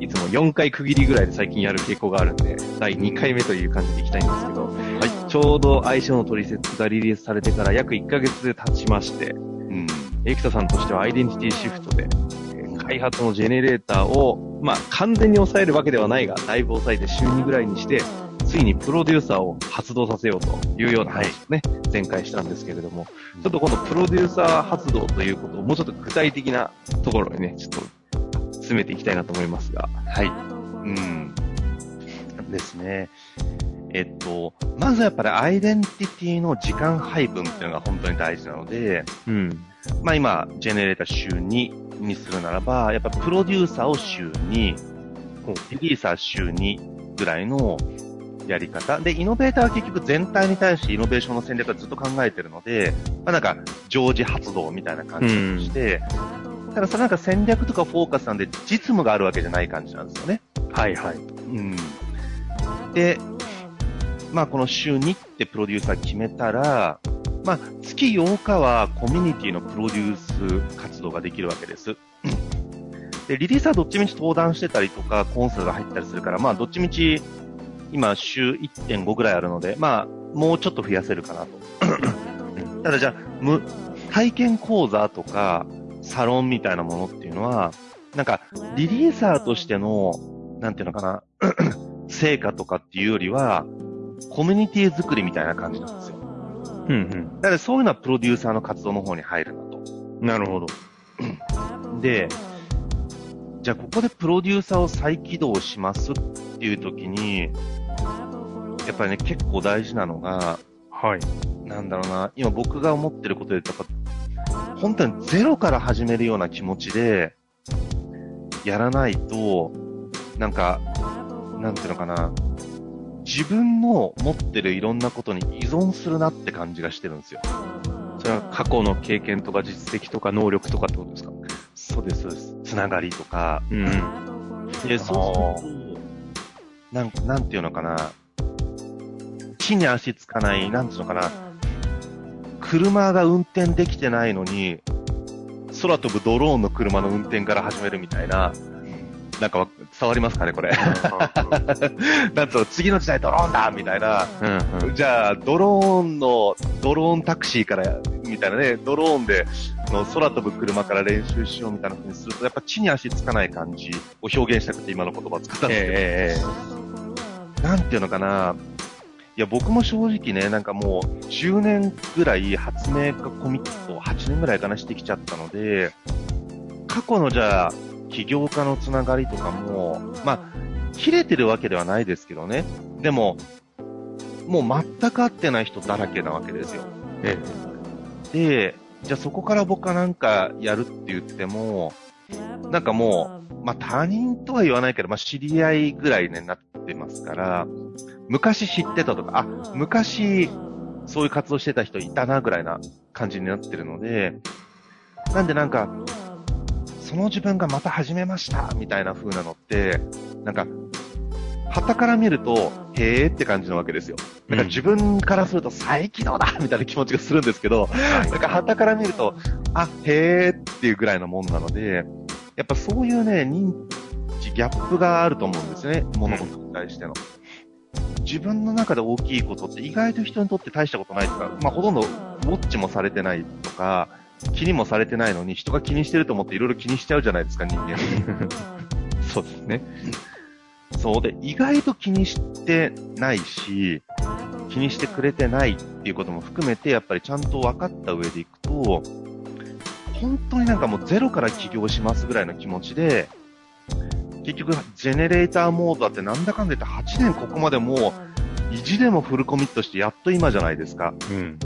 いつも4回区切りぐらいで最近やる傾向があるんで、第2回目という感じでいきたいんですけど、はい、ちょうど相性の取説がリリースされてから約1ヶ月経ちまして、うん、エクタさんとしてはアイデンティティシフトで、開発のジェネレーターを、まあ、完全に抑えるわけではないが、だいぶ抑えて週2ぐらいにして、ついにプロデューサーを発動させようというような話をね、はい、前回したんですけれども、ちょっと今度プロデューサー発動ということをもうちょっと具体的なところにね、ちょっと詰めていきたいなと思いますが、はい。うん。ですね。えっと、まずやっぱりアイデンティティの時間配分っていうのが本当に大事なので、うん。まあ今、ジェネレーター週2にするならば、やっぱプロデューサーを週2、リリーサー週2ぐらいのやり方。で、イノベーターは結局全体に対してイノベーションの戦略はずっと考えてるので、まあなんか、常時発動みたいな感じとして、うん、ただそれなんか戦略とかフォーカスなんで実務があるわけじゃない感じなんですよね。はいはい。うん。で、まあこの週2ってプロデューサー決めたら、まあ月8日はコミュニティのプロデュース活動ができるわけです。で、リリースはどっちみち登壇してたりとか、コンサルが入ったりするから、まあどっちみち今週1.5ぐらいあるので、まあ、もうちょっと増やせるかなと。ただじゃあ、む、体験講座とか、サロンみたいなものっていうのは、なんか、リリーサーとしての、なんていうのかな、成果とかっていうよりは、コミュニティ作りみたいな感じなんですよ。うんうん。だからそういうのはプロデューサーの活動の方に入るなと。なるほど。で、じゃあここでプロデューサーを再起動しますっていう時に、やっぱりね、結構大事なのが、はい。なんだろうな、今僕が思ってることで言ったら、本当にゼロから始めるような気持ちで、やらないと、なんか、なんていうのかな、自分の持ってるいろんなことに依存するなって感じがしてるんですよ。それは過去の経験とか実績とか能力とかってことですか？そうです、そうです。つながりとか。うん。で、そうすると、なん、なんていうのかな。地に足つかない、なんていうのかな。車が運転できてないのに、空飛ぶドローンの車の運転から始めるみたいな、なんか伝わりますかね、これ。なんつうの、次の時代ドローンだみたいな、うんうん、じゃあ、ドローンの、ドローンタクシーから、みたいなね、ドローンで、の空飛ぶ車から練習しようみたいな風にすると、やっぱ地に足つかない感じを表現したくて今の言葉を使ったんですけど、えー、なんていうのかな、いや、僕も正直ね、なんかもう、10年ぐらい発明家コミット、8年ぐらいかなしてきちゃったので、過去のじゃあ、起業家のつながりとかも、まあ、切れてるわけではないですけどね。でも、もう全く会ってない人だらけなわけですよ。ええ。で、じゃあそこから僕はなんかやるって言っても、なんかもう、まあ他人とは言わないけど、まあ知り合いぐらいになってますから、昔知ってたとか、あ、昔そういう活動してた人いたなぐらいな感じになってるので、なんでなんか、その自分がまた始めましたみたいな風なのって、なんか、旗から見ると、へーって感じなわけですよ。なんか自分からすると再起動だみたいな気持ちがするんですけど、なんか旗から見ると、あ、へーっていうぐらいのもんなので、やっぱそういうね、認知、ギャップがあると思うんですね。物事に対しての。自分の中で大きいことって意外と人にとって大したことないとか、まあほとんどウォッチもされてないとか、気にもされてないのに、人が気にしてると思っていろいろ気にしちゃうじゃないですか、人間。そうですね。そうで、意外と気にしてないし、気にしてくれてないっていうことも含めて、やっぱりちゃんと分かった上でいくと、本当になんかもうゼロから起業しますぐらいの気持ちで、結局、ジェネレーターモードだってなんだかんだ言って8年ここまでもう、意地でもフルコミットしてやっと今じゃないですか。うん。うん。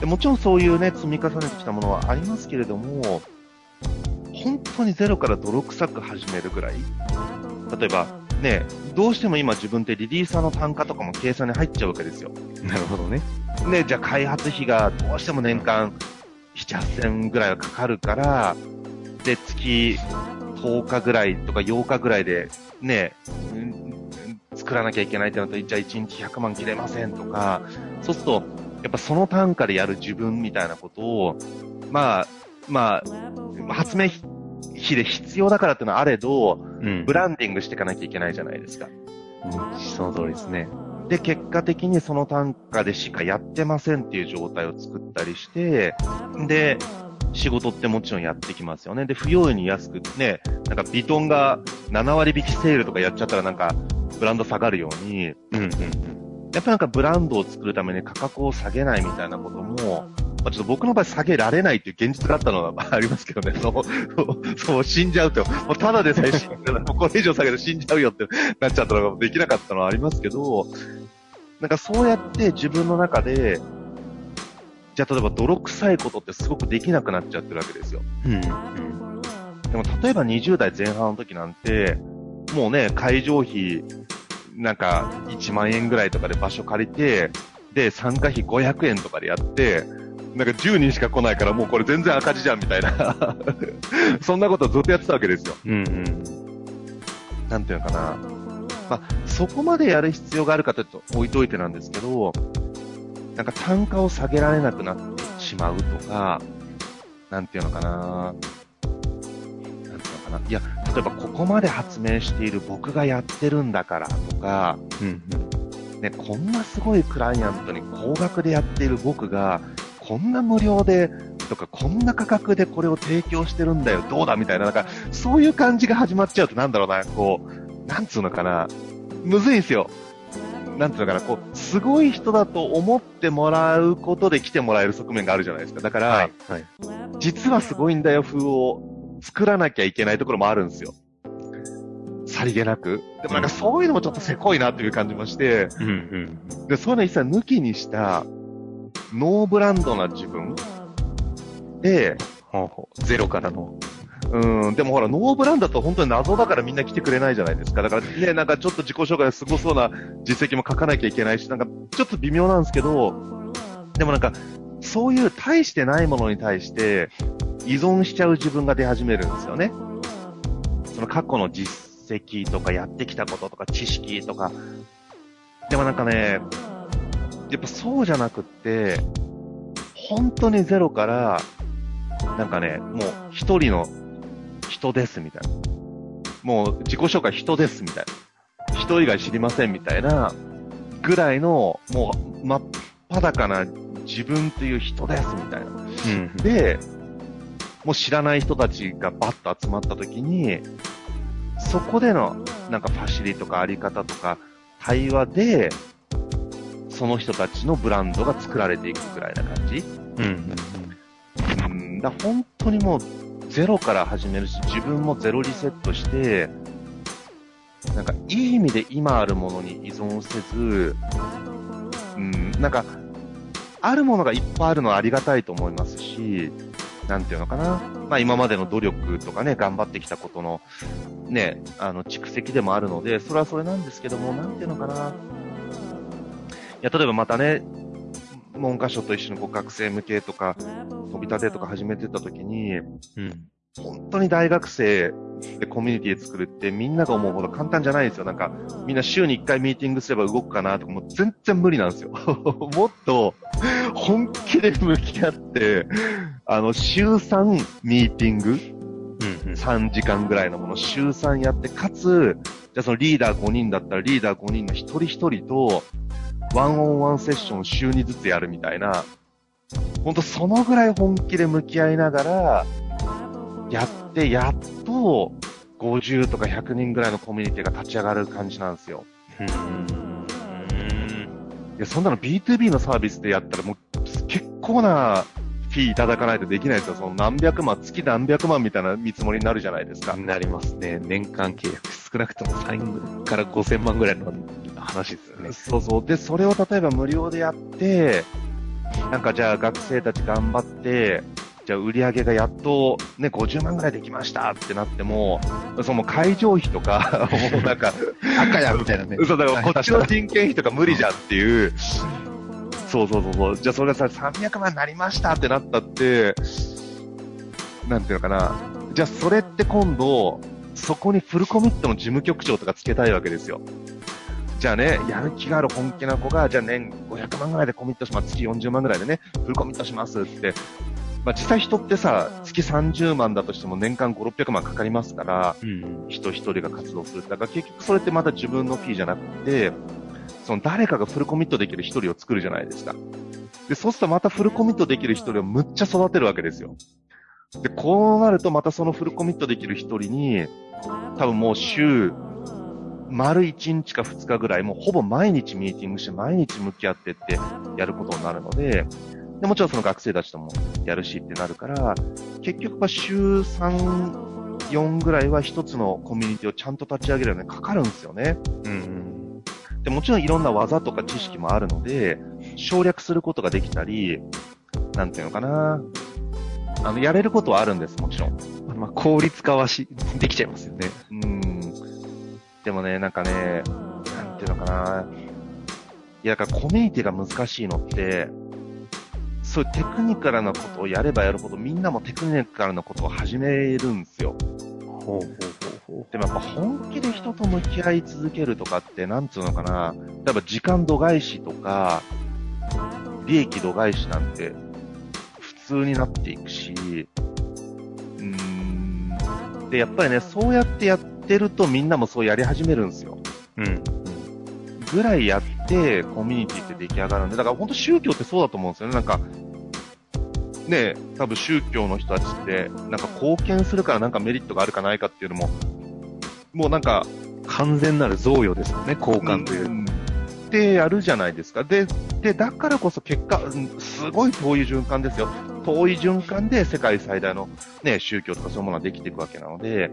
でもちろんそういうね、積み重ねてきたものはありますけれども、本当にゼロから泥臭く始めるぐらい。例えば、ね、どうしても今自分ってリリーサーの単価とかも計算に入っちゃうわけですよ。なるほどね。ね、じゃあ開発費がどうしても年間7、8000ぐらいはかかるから、で、月10日ぐらいとか8日ぐらいで、ね、うん作らなきゃいけないってなると、じゃあ1日100万切れませんとか、そうすると、やっぱその単価でやる自分みたいなことを、まあ、まあ、発明費で必要だからっていうのはあれど、うんブランディングしていかなきゃいけないじゃないですか。うんその通りですね。で、結果的にその単価でしかやってませんっていう状態を作ったりして、で、仕事ってもちろんやってきますよね。で、不用意に安くね、なんかビトンが7割引きセールとかやっちゃったらなんかブランド下がるように、うんうんやっぱりなんかブランドを作るために価格を下げないみたいなことも、まあ、ちょっと僕の場合下げられないっていう現実があったのはありますけどね。そう、そう、そう死んじゃうと。もうただでさえ死んじゃう。もうこれ以上下げると死んじゃうよってなっちゃったのができなかったのはありますけど、なんかそうやって自分の中で、じゃあ例えば泥臭いことってすごくできなくなっちゃってるわけですよ。うん。うん。でも例えば20代前半の時なんて、もうね、会場費、なんか1万円ぐらいとかで場所借りて、で、参加費500円とかでやって、なんか10人しか来ないからもうこれ全然赤字じゃんみたいな。そんなことずっとやってたわけですよ。うん。うん。なんていうのかな。まあ、そこまでやる必要があるかというと置いといてなんですけど、なんか単価を下げられなくなってしまうとか、なんていうのかな。なんていうのかな。いや、例えばここまで発明している僕がやってるんだからとか、うん。ね、こんなすごいクライアントに高額でやっている僕が、こんな無料で、とか、こんな価格でこれを提供してるんだよ、どうだみたいな、なんか、そういう感じが始まっちゃうと、なんだろうな、こう、なんつうのかな、むずいんすよ。なんつうのかな、こう、すごい人だと思ってもらうことで来てもらえる側面があるじゃないですか。だから、はい。はい。実はすごいんだよ風を作らなきゃいけないところもあるんですよ。さりげなく。でもなんかそういうのもちょっとせこいなっていう感じもして、うん。うん。で、そういうの一切抜きにした、ノーブランドな自分で。ゼロからの。うん、でもほら、ノーブランだと本当に謎だからみんな来てくれないじゃないですか。だからね、なんかちょっと自己紹介すごそうな実績も書かなきゃいけないし、なんかちょっと微妙なんですけど、でもなんか、そういう大してないものに対して依存しちゃう自分が出始めるんですよね。その過去の実績とかやってきたこととか知識とか。でもなんかね、やっぱそうじゃなくって、本当にゼロから、なんかね、もう一人の人ですみたいな。もう自己紹介人ですみたいな。人以外知りませんみたいなぐらいの、もう真っ裸な自分という人ですみたいな。うん。で、もう知らない人たちがバッと集まった時に、そこでのなんかファシリとかあり方とか対話で、その人たちのブランドが作られていくぐらいな感じ。うん。うん、だ本当にもうゼロから始めるし、自分もゼロリセットして、なんかいい意味で今あるものに依存せず、うん、なんか、あるものがいっぱいあるのはありがたいと思いますし、なんていうのかな。まあ今までの努力とかね、頑張ってきたことの、ね、あの、蓄積でもあるので、それはそれなんですけども、なんていうのかな。いや、例えばまたね、文科省と一緒にこう学生向けとか、飛び立てとか始めてた時に、うん。本当に大学生でコミュニティ作るってみんなが思うほど簡単じゃないんですよ。なんか、みんな週に1回ミーティングすれば動くかなとか、もう全然無理なんですよ。もっと本気で向き合って、あの、週3ミーティング？うん。3時間ぐらいのもの週3やって、かつ、じゃあそのリーダー5人だったらリーダー5人の一人一人と、ワンオンワンセッション週2ずつやるみたいな、ほんとそのぐらい本気で向き合いながら、やって、やっと、50とか100人ぐらいのコミュニティが立ち上がる感じなんですよ。うん。いや、そんなの B2B のサービスでやったらもう結構なフィーいただかないとできないですよ。その何百万、月何百万みたいな見積もりになるじゃないですか。なりますね。年間契約少なくとも3から5000万ぐらいの話ですよね。そうそう。で、それを例えば無料でやって、なんかじゃあ学生たち頑張って、じゃあ売り上げがやっとね、50万ぐらいできましたってなっても、その会場費とか、もうなんか、赤やみたいなね。嘘だからこっちの人件費とか無理じゃんっていう。そうそうそうそう。じゃあそれさ、300万になりましたってなったって、なんていうのかな。じゃあそれって今度、そこにフルコミットの事務局長とかつけたいわけですよ。じゃあね、やる気がある本気な子が、じゃあ年500万ぐらいでコミットします。月40万ぐらいでね、フルコミットしますって。まあ実際人ってさ、月30万だとしても年間5、600万かかりますから、うん。人一人が活動する。だから結局それってまた自分のフィーじゃなくて、その誰かがフルコミットできる一人を作るじゃないですか。で、そうするとまたフルコミットできる一人をむっちゃ育てるわけですよ。で、こうなるとまたそのフルコミットできる一人に、多分もう週、丸1日か2日ぐらい、もうほぼ毎日ミーティングして毎日向き合ってってやることになるので、でもちろんその学生たちともやるしってなるから、結局は週3、4ぐらいは一つのコミュニティをちゃんと立ち上げるのにかかるんですよね。うん。で、もちろんいろんな技とか知識もあるので、省略することができたり、なんていうのかな。あの、やれることはあるんです、もちろん。まあ、効率化はし、できちゃいますよね。うん。でもね、なんかね、なんていうのかな。いや、だからコミュニティが難しいのって、そういうテクニカルなことをやればやるほどみんなもテクニカルなことを始めるんですよ。ほうほうほうほでもやっぱ本気で人と向き合い続けるとかって、なんつうのかな。例えば時間度外視とか、利益度外視なんて普通になっていくし、うーん。で、やっぱりね、そうやってやってるとみんなもそうやり始めるんですよ。う。うん。ぐらいやって、コミュニティって出来上がるんで、だから本当宗教ってそうだと思うんですよね。なんか、ね多分宗教の人たちって、なんか貢献するからなんかメリットがあるかないかっていうのも、もうなんか、完全なる贈与ですよね、交換という。んでやるじゃないですか。で、で、だからこそ結果、うんすごい遠い循環ですよ。遠い循環で世界最大のね、宗教とかそういうものができていくわけなので、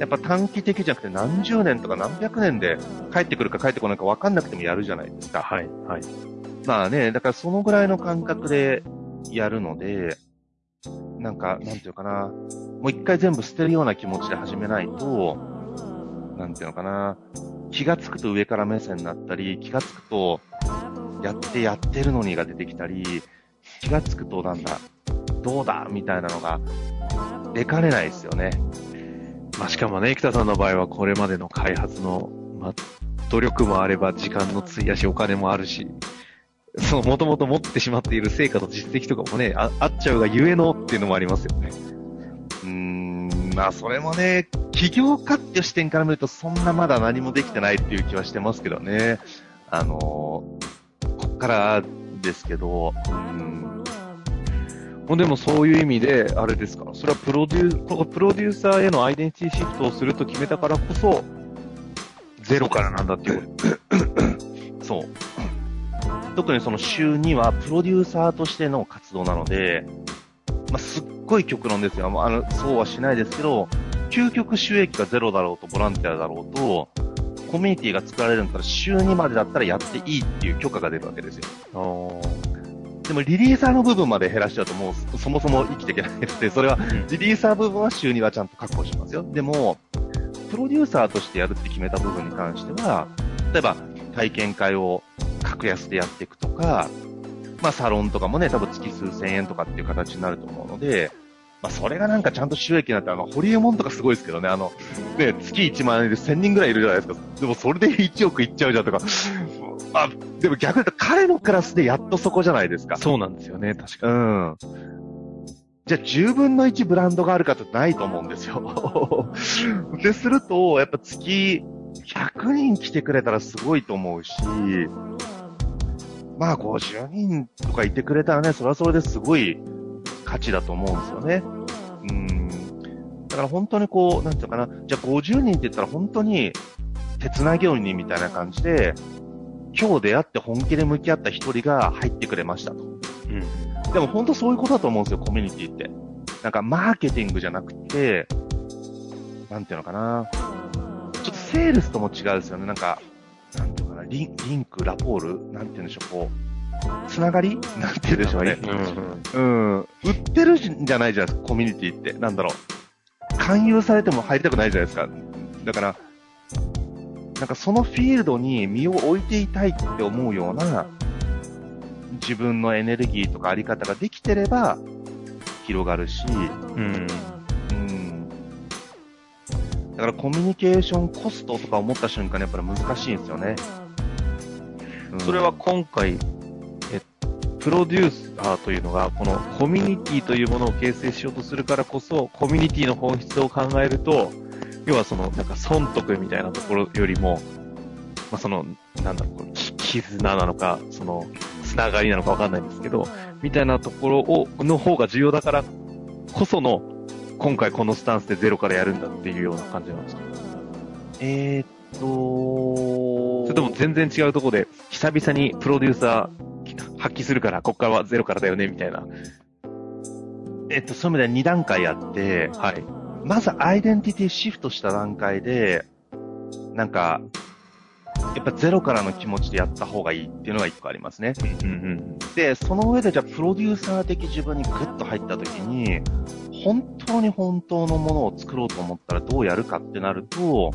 やっぱ短期的じゃなくて何十年とか何百年で帰ってくるか帰ってこないか分かんなくてもやるじゃないですか。はい、はい。まあね、だからそのぐらいの感覚でやるので、なんか、なんていうかな、もう一回全部捨てるような気持ちで始めないと、なんていうのかな、気がつくと上から目線になったり、気がつくと、やってやってるのにが出てきたり、気がつくとなんだ、どうだみたいなのが出かねないですよね。まあ、しかもね、生田さんの場合はこれまでの開発の、まあ、努力もあれば時間の費やしお金もあるし、そう、もともと持ってしまっている成果と実績とかもね、ああっちゃうがゆえのっていうのもありますよね。うーん、まあそれもね、起業家っていう視点から見るとそんなまだ何もできてないっていう気はしてますけどね。あのーからですけど、うん、もうでもそういう意味で、あれですか、それはプロデュー、プロデューサーへのアイデンティティシフトをすると決めたからこそ、ゼロからなんだっていう。そう。特にその週2はプロデューサーとしての活動なので、まあ、すっごい極論ですよ。まああの、そうはしないですけど、究極収益がゼロだろうとボランティアだろうと、コミュニティが作られるんだったら週2までだったらやっていいっていう許可が出るわけですよ。でもリリーサーの部分まで減らしちゃうともうそそもそも生きていけないので、それはリリーサー部分は週2はちゃんと確保しますよ。でも、プロデューサーとしてやるって決めた部分に関しては、例えば体験会を格安でやっていくとか、まあサロンとかもね、多分月数千円とかっていう形になると思うので、まあそれがなんかちゃんと収益になって、あの、ホリエモンとかすごいですけどね、あの、ね、月1万円で1000人ぐらいいるじゃないですか。でもそれで1億いっちゃうじゃんとか。あ、でも逆に言うと彼のクラスでやっとそこじゃないですか。そうなんですよね、確かに。うん。じゃあ10分の1ブランドがあるかってないと思うんですよ。で、すると、やっぱ月100人来てくれたらすごいと思うし、まあ50人とかいてくれたらね、それはそれですごい価値だと思うんですよね。うん。だから本当にこう、なんていうのかな、じゃあ50人って言ったら本当に手つなぎ鬼みたいな感じで、今日出会って本気で向き合った一人が入ってくれましたと。うん。でも本当そういうことだと思うんですよ、コミュニティって。なんかマーケティングじゃなくて、なんていうのかな。ちょっとセールスとも違うですよね。なんか、なんていうのかな、リンリンク、ラポール？なんていうんでしょう、こう、つながり？なんていうんでしょうね。うん。うん。売ってるんじゃないじゃないですか、コミュニティって。なんだろう。勧誘されても入りたくないじゃないですか。だから、なんかそのフィールドに身を置いていたいって思うような、自分のエネルギーとかあり方ができてれば、広がるし、うん。うん。だからコミュニケーションコストとか思った瞬間にやっぱり難しいんですよね。うんそれは今回、え、プロデューサーというのが、このコミュニティというものを形成しようとするからこそ、コミュニティの本質を考えると、要はその、なんか損得みたいなところよりも、まあ、その、なんだろう、絆なのか、その、つながりなのかわかんないんですけど、みたいなところを、の方が重要だからこその、今回このスタンスでゼロからやるんだっていうような感じなんですか？えーっと、それとも全然違うところで、久々にプロデューサー発揮するから、こっからはゼロからだよね、みたいな。えっと、そういう意味では2段階あって、はい。まずアイデンティティシフトした段階で、なんか、やっぱゼロからの気持ちでやった方がいいっていうのが一個ありますね。うんうん。で、その上でじゃあプロデューサー的自分にグッと入った時に、本当に本当のものを作ろうと思ったらどうやるかってなると、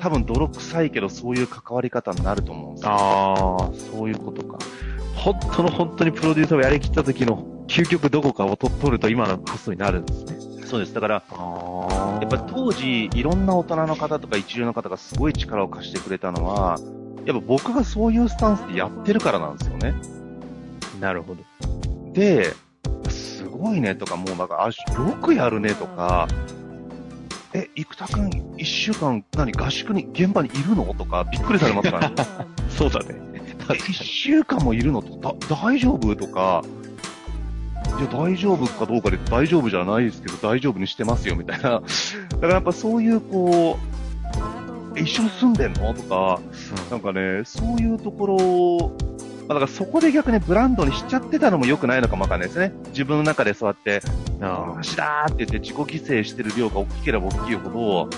多分泥臭いけどそういう関わり方になると思うんですよ。ああ、そういうことか。本当の本当にプロデューサーをやりきった時の究極どこかをと取ると今の発想になるんですね。そうです。だから、あやっぱり当時、いろんな大人の方とか一流の方がすごい力を貸してくれたのは、やっぱ僕がそういうスタンスでやってるからなんですよね。なるほど。で、すごいねとか、もうなんか、あ、よくやるねとか、え、生田くん、一週間、何、合宿に、現場にいるの？とか、びっくりされますからね。そうだね。え一週間もいるの？とだ、大丈夫？とか、いや、大丈夫かどうかで大丈夫じゃないですけど、大丈夫にしてますよ、みたいな。だからやっぱそういう、こう、え一緒に住んでんの？とか、なんかね、そういうところまあだからそこで逆にブランドにしちゃってたのも良くないのかもわかんないですね。自分の中でそうやって、あ私だーって言って自己犠牲してる量が大きければ大きいほど、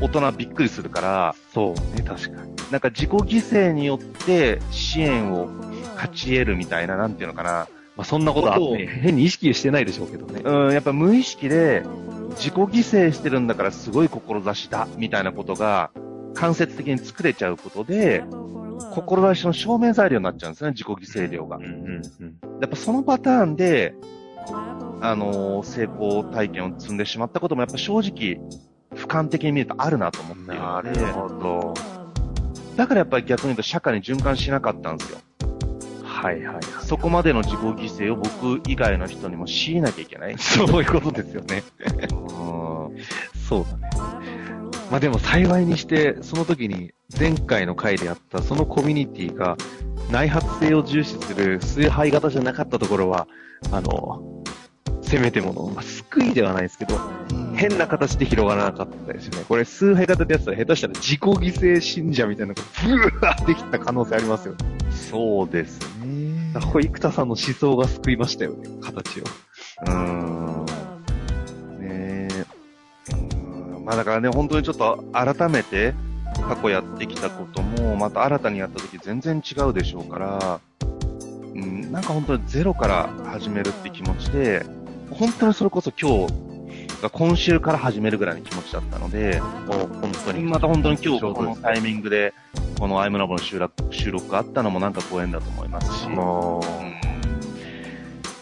大人はびっくりするから、そうね、確かに。なんか自己犠牲によって支援を勝ち得るみたいな、なんていうのかな。まあそんなことはことをね、変に意識してないでしょうけどね。うん、やっぱ無意識で自己犠牲してるんだからすごい志だ、みたいなことが間接的に作れちゃうことで、志の証明材料になっちゃうんですね、自己犠牲量が。うんうんうん。やっぱそのパターンで、あのー成功体験を積んでしまったこともやっぱ正直、俯瞰的に見るとあるなと思っているので、ど。だからやっぱり逆に言うと社会に循環しなかったんですよ。はいはいはい。そこまでの自己犠牲を僕以外の人にも強いなきゃいけない。そういうことですよね。うんそうだね。まあでも幸いにして、その時に前回の回でやったそのコミュニティが内発性を重視する崇拝型じゃなかったところは、あの、せめてもの、まあ、救いではないですけど、変な形で広がらなかったですよね。これ崇拝型でやってたら下手したら自己犠牲信者みたいなのがブワーってきた可能性ありますよね。そうですね。これ生田さんの思想が救いましたよね、形を。うーん。ねえ。うまあだからね、本当にちょっと改めて過去やってきたことも、また新たにやった時全然違うでしょうから、うん、なんか本当にゼロから始めるって気持ちで、本当にそれこそ今日、今週から始めるぐらいの気持ちだったので、もう本当に。また本当に今日このタイミングで、このアイムラボの収録収録があったのもなんかご縁だと思いますし、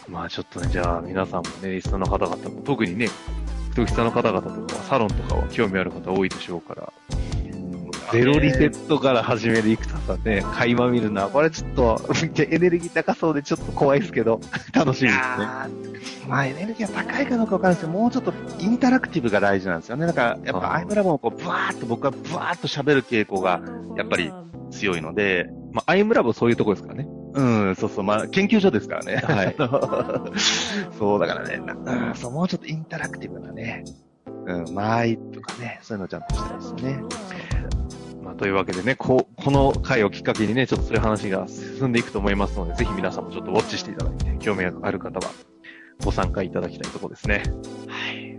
まあちょっとね、じゃあ皆さんもね、リスナーの方々も、特にね、人気さんの方々とかは、サロンとかは興味ある方多いでしょうから、ゼロリセットから始める生田さんね、垣間見るのは、これちょっと、エネルギー高そうでちょっと怖いですけど、楽しみですね。まあエネルギーが高いかどうかわかんないですけど、もうちょっとインタラクティブが大事なんですよね。だから、やっぱアイムラボもこう、ブワーっと僕はブワーっと喋る傾向が、やっぱり強いので、まあ、アイムラボそういうとこですからね。うん、そうそう、まあ、研究所ですからね。はい そう、だからね、なうん、そう、もうちょっとインタラクティブなね、うん、間合いとかね、そういうのをちゃんとしたいですよね。まあ、というわけでね、ここの回をきっかけにね、ちょっとそういう話が進んでいくと思いますので、ぜひ皆さんもちょっとウォッチしていただいて、興味がある方はご参加いただきたいところですね。はい。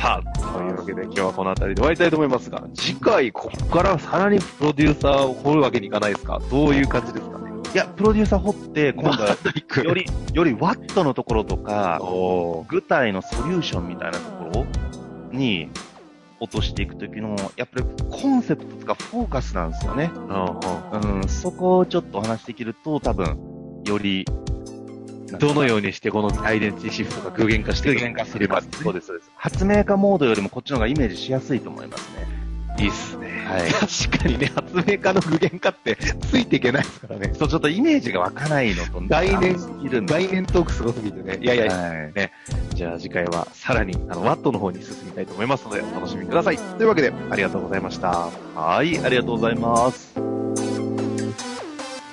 さあ、というわけで今日はこの辺りで終わりたいと思いますが、次回ここからさらにプロデューサーを掘るわけにいかないですか？どういう感じですかね？いや、プロデューサー掘って、今度は、より、よりワットのところとか、お具体のソリューションみたいなところに落としていくときの、やっぱりコンセプトとかフォーカスなんですよね。ーうん、そこをちょっとお話しできると、多分、より、どのようにしてこのアイデンティティシフトが具現化して具現化すれば、そうです、そうです。発明家モードよりもこっちの方がイメージしやすいと思いますね。いいっすね。はい確かにね、発明家の具現化ってついていけないですからね。そう、ちょっとイメージが湧かないのと、概念すぎる。概念トークすごすぎてね。いやいや、はいじゃあ次回はさらにあのワットの方に進みたいと思いますのでお楽しみください。というわけでありがとうございました。はい、ありがとうございます。